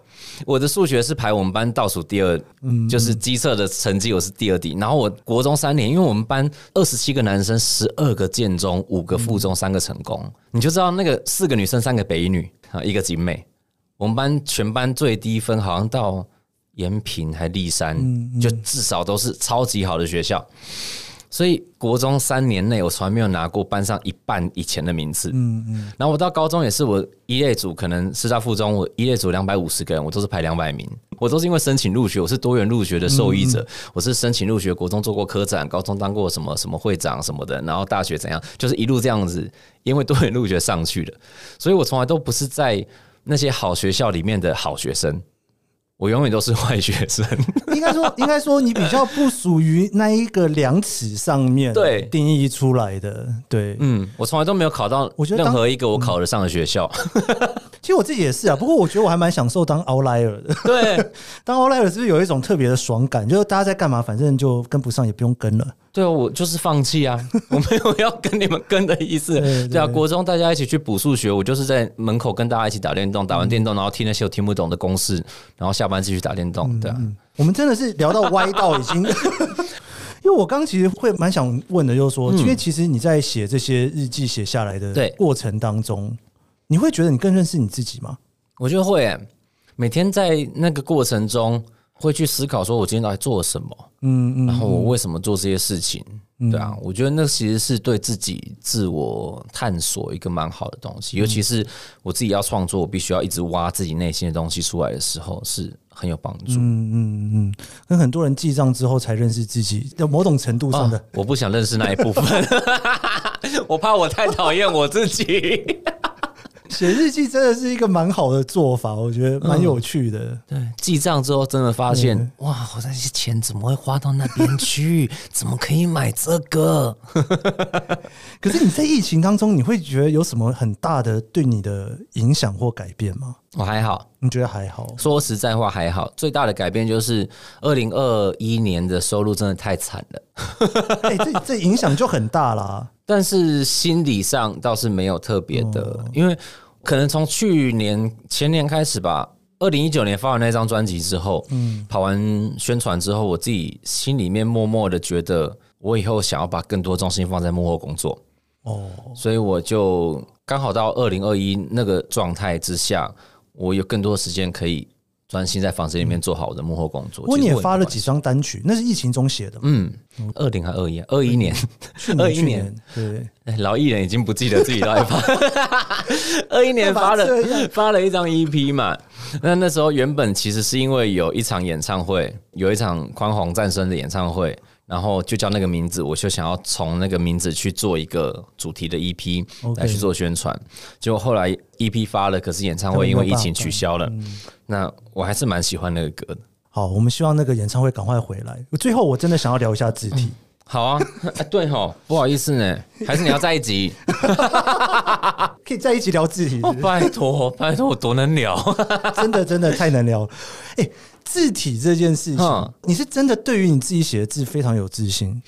我的数学是排我们班倒数第二，嗯，就是基测的成绩我是第二第。然后我国中三年，因为我们班二十七个男生，十二个建中，五个附中，三个成功，你就知道那个四个女生，三个北一女啊，一个景美。我们班全班最低分好像到延平还立山，就至少都是超级好的学校。所以国中三年内，我从来没有拿过班上一半以前的名次。嗯嗯。然后我到高中也是，我一类组可能师大附中，我一类组两百五十个人，我都是排两百名。我都是因为申请入学，我是多元入学的受益者。我是申请入学，国中做过科展，高中当过什么什么会长什么的，然后大学怎样，就是一路这样子，因为多元入学上去的。所以我从来都不是在那些好学校里面的好学生。我永远都是坏学生，应该说，应该说你比较不属于那一个量尺上面对。定义出来的，对，嗯，我从来都没有考到，我觉得任何一个我考得上的学校。其实我自己也是啊，不过我觉得我还蛮享受当 outlier 的。对，当 outlier 是不是有一种特别的爽感？就是大家在干嘛，反正就跟不上，也不用跟了。对啊，我就是放弃啊，我没有要跟你们跟的意思。对，对，对啊，国中大家一起去补数学，我就是在门口跟大家一起打电动，打完电动然后听那些我听不懂的公式，然后下班继续打电动。对啊，嗯，我们真的是聊到歪到已经，因为我刚其实会蛮想问的，就是说，因为其实你在写这些日记写下来的过程当中，你会觉得你更认识你自己吗？我觉得会欸，每天在那个过程中。会去思考说，我今天到底做了什么？嗯嗯，然后我为什么做这些事情？对啊，我觉得那其实是对自己自我探索一个蛮好的东西。尤其是我自己要创作，我必须要一直挖自己内心的东西出来的时候，是很有帮助。嗯嗯嗯，跟很多人记账之后才认识自己，在某种程度上的。我不想认识那一部分，我怕我太讨厌我自己。写日记真的是一个蛮好的做法，我觉得蛮有趣的。对，记账之后真的发现，哇，我那些钱怎么会花到那边去？怎么可以买这个？可是你在疫情当中，你会觉得有什么很大的对你的影响或改变吗？我还好，你觉得还好？说实在话，还好。最大的改变就是二零二一年的收入真的太惨了。哎，这这影响就很大啦。但是心理上倒是没有特别的，因为。可能从去年前年开始吧，二零一九年发完那张专辑之后，嗯，跑完宣传之后，我自己心里面默默的觉得，我以后想要把更多重心放在幕后工作，哦，所以我就刚好到二零二一那个状态之下，我有更多的时间可以。专心在房间里面做好我的幕后工作。不过你也发了几张单曲，那是疫情中写的。嗯，二零还二一，二一年，二一年，对，老艺人已经不记得自己到底发。二一年发了发了一张 EP 嘛？那那时候原本其实是因为有一场演唱会，有一场宽宏战声的演唱会。然后就叫那个名字，我就想要从那个名字去做一个主题的 EP 来去做宣传。结果后来 EP 发了，可是演唱会因为疫情取消了。那我还是蛮喜欢那个歌的。好，我们希望那个演唱会赶快回来。最后，我真的想要聊一下字体。好 啊，对吼，不好意思呢，还是你要在一起？可以在一起聊字体。拜托，拜托，我多能聊，真的真的太能聊了。哎。字体这件事情，你是真的对于你自己写的字非常有自信？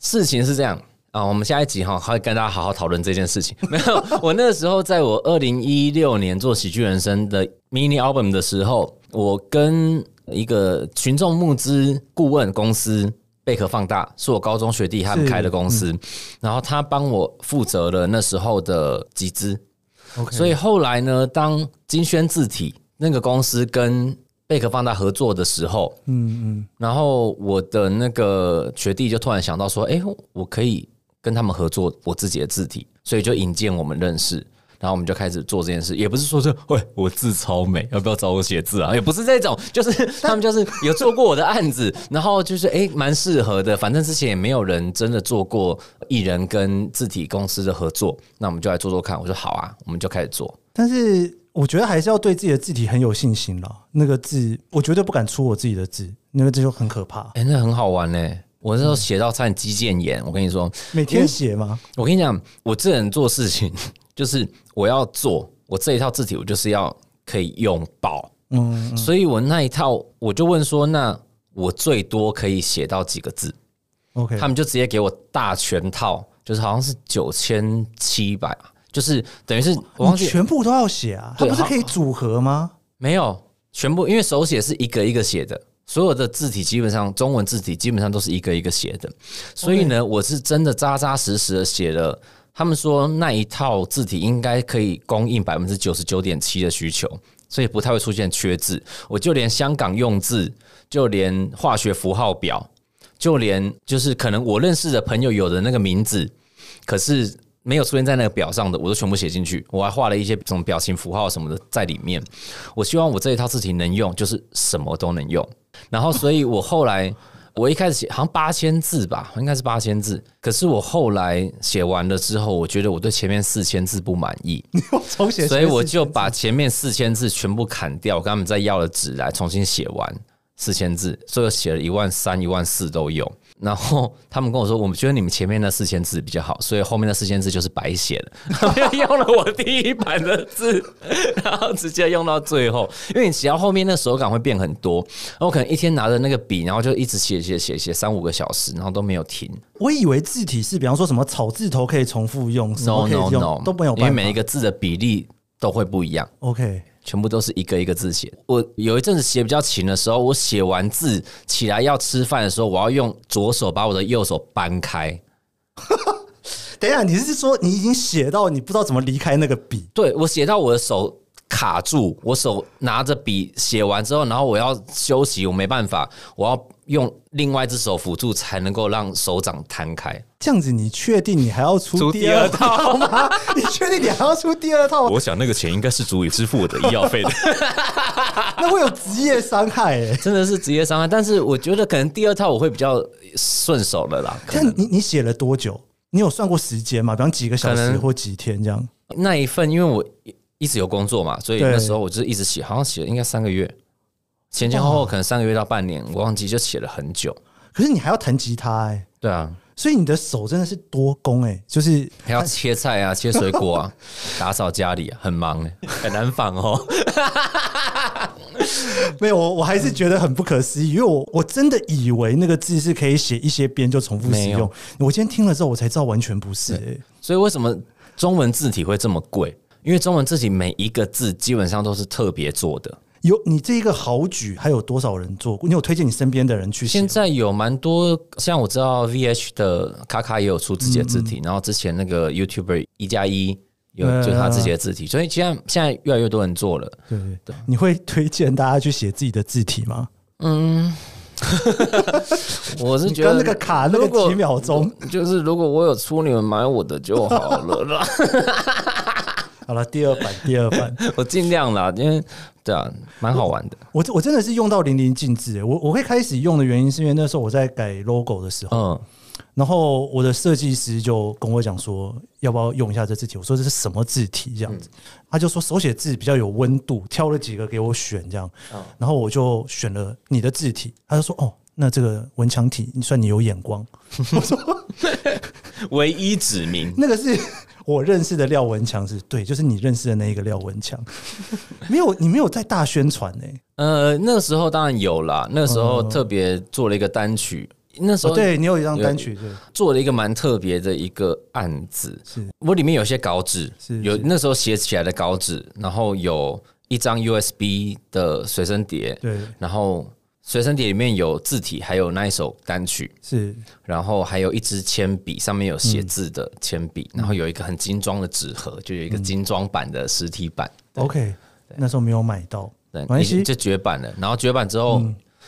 事情是这样，啊，我们下一集哈会跟大家好好讨论这件事情。没有，我那个时候在我二零一六年做喜剧人生的 mini album 的时候，我跟一个群众募资顾问公司贝壳放大，是我高中学弟他们开的公司，嗯、然后他帮我负责了那时候的集资。Okay. 所以后来呢，当金轩字体那个公司跟贝壳放大合作的时候，嗯嗯，然后我的那个学弟就突然想到说，哎，我可以跟他们合作我自己的字体，所以就引荐我们认识，然后我们就开始做这件事。也不是说是，喂，我字超美，要不要找我写字啊？也不是这种，就是他们就是有做过我的案子，然后就是哎，蛮适合的。反正之前也没有人真的做过艺人跟字体公司的合作，那我们就来做做看。我说好啊，我们就开始做。但是。我觉得还是要对自己的字体很有信心了。那个字，我绝对不敢出我自己的字，那个字就很可怕。哎、欸，那很好玩呢。我那时候写到差点肌腱炎，我跟你说，每天写吗？我跟你讲，我这人做事情 就是我要做我这一套字体，我就是要可以用爆。嗯，所以我那一套我就问说，那我最多可以写到几个字？OK，他们就直接给我大全套，就是好像是九千七百。就是等于是我忘记全部都要写啊，它不是可以组合吗？没有，全部因为手写是一个一个写的，所有的字体基本上中文字体基本上都是一个一个写的，所以呢，我是真的扎扎实实的写了。他们说那一套字体应该可以供应百分之九十九点七的需求，所以不太会出现缺字。我就连香港用字，就连化学符号表，就连就是可能我认识的朋友有的那个名字，可是。没有出现在那个表上的，我都全部写进去。我还画了一些什么表情符号什么的在里面。我希望我这一套字体能用，就是什么都能用。然后，所以我后来我一开始写好像八千字吧，应该是八千字。可是我后来写完了之后，我觉得我对前面四千字不满意，所以我就把前面四千字全部砍掉，我跟他们再要了纸来重新写完四千字，所以我写了一万三、一万四都有。然后他们跟我说，我们觉得你们前面那四千字比较好，所以后面那四千字就是白写了。他们用了我第一版的字，然后直接用到最后，因为你写到后面那手感会变很多。然后我可能一天拿着那个笔，然后就一直写写写写三五个小时，然后都没有停。我以为字体是，比方说什么草字头可以重复用，no no no 都没有，因为每一个字的比例都会不一样。OK。全部都是一个一个字写。我有一阵子写比较勤的时候，我写完字起来要吃饭的时候，我要用左手把我的右手搬开。等一下，你是说你已经写到你不知道怎么离开那个笔？对，我写到我的手卡住，我手拿着笔写完之后，然后我要休息，我没办法，我要用另外一只手辅助才能够让手掌摊开。这样子，你确定你还要出第二套吗？你确定你还要出第二套？我想那个钱应该是足以支付我的医药费的。那会有职业伤害哎，真的是职业伤害。但是我觉得可能第二套我会比较顺手了啦。但你你写了多久？你有算过时间吗？比方几个小时或几天这样？那一份因为我一直有工作嘛，所以那时候我就一直写，好像写了应该三个月，前前后后可能三个月到半年，我忘记就写了很久。可是你还要弹吉他哎？对啊。所以你的手真的是多工哎，就是还要切菜啊、切水果啊、打扫家里啊，很忙哎，很难仿哦。没有，我我还是觉得很不可思议，因为我我真的以为那个字是可以写一些边就重复使用。我今天听了之后，我才知道完全不是哎。所以为什么中文字体会这么贵？因为中文字体每一个字基本上都是特别做的。有你这一个好举，还有多少人做过？你有推荐你身边的人去写？现在有蛮多，像我知道 VH 的卡卡也有出自己的字体，嗯、然后之前那个 YouTuber 一加一有就他自己的字体，所以现在现在越来越多人做了。对对对，你会推荐大家去写自己的字体吗？嗯，我是觉得那个卡那个几秒钟，就是如果我有出，你们买我的就好了啦。好了，第二版，第二版，我尽量啦，因为对啊，蛮好玩的。我我真的是用到淋漓尽致。我我会开始用的原因，是因为那时候我在改 logo 的时候，嗯，然后我的设计师就跟我讲说，要不要用一下这字体？我说这是什么字体？这样子，他就说手写字比较有温度，挑了几个给我选，这样，然后我就选了你的字体。他就说，哦，那这个文强体，你算你有眼光。我说，唯一指名那个是。我认识的廖文强是对，就是你认识的那一个廖文强，没有你没有在大宣传呢？呃，那个时候当然有啦，那个时候特别做了一个单曲，那时候对你有一张单曲，对，做了一个蛮特别的一个案子。是。我里面有些稿纸，是有那时候写起来的稿纸，然后有一张 USB 的随身碟，对，然后随身碟里面有字体，还有那一首单曲，是，然后还有一支铅笔，上面有写字的铅笔，然后有一个很精装的纸盒，就有一个精装版的实体版。OK，那时候没有买到，对，没关系，就绝版了。然后绝版之后，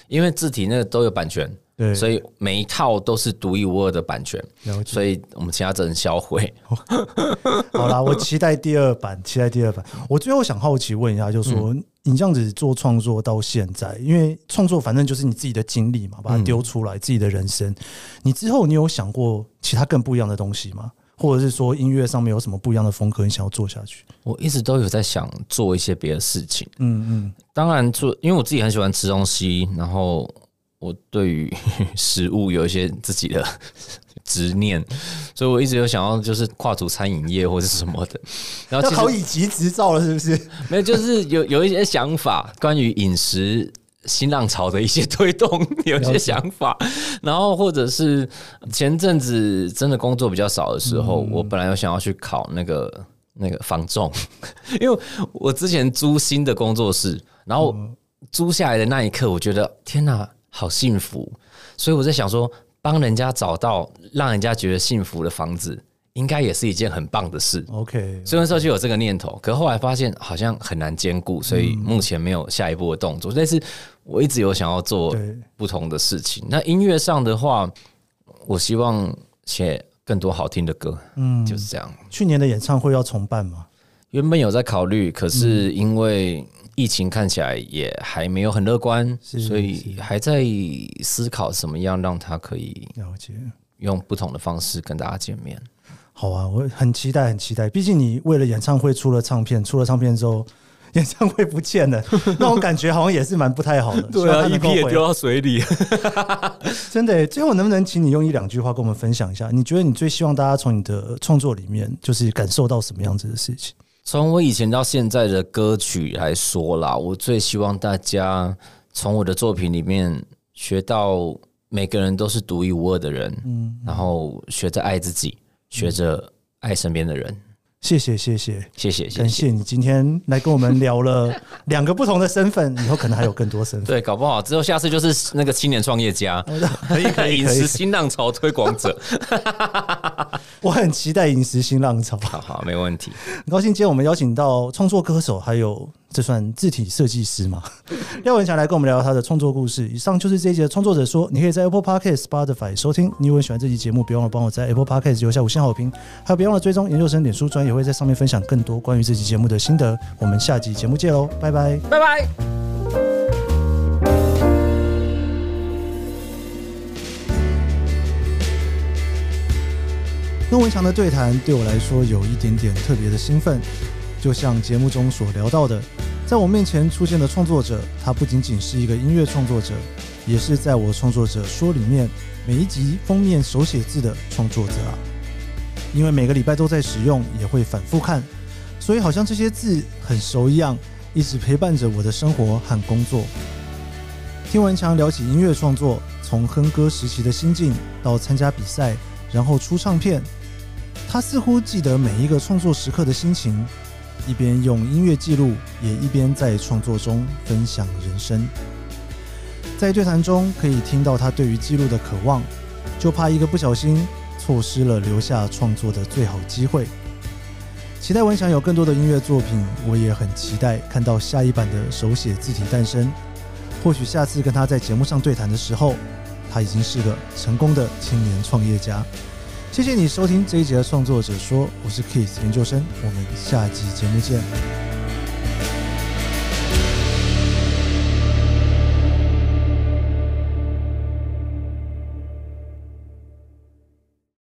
因为字体那个都有版权。对，所以每一套都是独一无二的版权，所以我们其他只能销毁。好啦，我期待第二版，期待第二版。我最后想好奇问一下，就是说你这样子做创作到现在，因为创作反正就是你自己的经历嘛，把它丢出来，自己的人生。你之后你有想过其他更不一样的东西吗？或者是说音乐上面有什么不一样的风格，你想要做下去？我一直都有在想做一些别的事情。嗯嗯，当然做，因为我自己很喜欢吃东西，然后。我对于 食物有一些自己的执念，所以我一直有想要就是跨足餐饮业或者什么的。然后考乙级执照了，是不是？没有，就是有有一些想法，关于饮食新浪潮的一些推动，有一些想法。然后或者是前阵子真的工作比较少的时候，我本来有想要去考那个那个房仲，因为我之前租新的工作室，然后租下来的那一刻，我觉得天哪！好幸福，所以我在想说，帮人家找到让人家觉得幸福的房子，应该也是一件很棒的事。OK，所以那时候就有这个念头，可后来发现好像很难兼顾，所以目前没有下一步的动作。但是我一直有想要做不同的事情。那音乐上的话，我希望写更多好听的歌。嗯，就是这样。去年的演唱会要重办吗？原本有在考虑，可是因为。疫情看起来也还没有很乐观，所以还在思考怎么样让他可以了解，用不同的方式跟大家见面。好啊，我很期待，很期待。毕竟你为了演唱会出了唱片，出了唱片之后，演唱会不见了，那种感觉好像也是蛮不太好的。对啊，EP 也丢到水里。真的，最后能不能请你用一两句话跟我们分享一下？你觉得你最希望大家从你的创作里面，就是感受到什么样子的事情？从我以前到现在的歌曲来说啦，我最希望大家从我的作品里面学到每个人都是独一无二的人，嗯，然后学着爱自己，学着爱身边的人。谢谢谢谢谢谢，感谢你今天来跟我们聊了 两个不同的身份，以后可能还有更多身份。对，搞不好之后下次就是那个青年创业家，可 以可以，饮食新浪潮推广者。我很期待饮食新浪潮。好好，没问题。很高兴今天我们邀请到创作歌手，还有。这算字体设计师吗？廖文强来跟我们聊聊他的创作故事。以上就是这一集的创作者说，你可以在 Apple Podcast、Spotify 收听。你如果喜欢这期节目，别忘了帮我在 Apple Podcast 留下五星好评，还有别忘了追踪研究生脸书专页，也会在上面分享更多关于这期节目的心得。我们下集节目见喽，拜拜，拜拜。跟文强的对谈对我来说有一点点特别的兴奋。就像节目中所聊到的，在我面前出现的创作者，他不仅仅是一个音乐创作者，也是在我创作者说里面每一集封面手写字的创作者啊。因为每个礼拜都在使用，也会反复看，所以好像这些字很熟一样，一直陪伴着我的生活和工作。听文强聊起音乐创作，从哼歌时期的心境到参加比赛，然后出唱片，他似乎记得每一个创作时刻的心情。一边用音乐记录，也一边在创作中分享人生。在对谈中，可以听到他对于记录的渴望，就怕一个不小心，错失了留下创作的最好机会。期待文祥有更多的音乐作品，我也很期待看到下一版的手写字体诞生。或许下次跟他在节目上对谈的时候，他已经是个成功的青年创业家。谢谢你收听这一集的创作者说，我是 Kiss 研究生，我们下集节目见。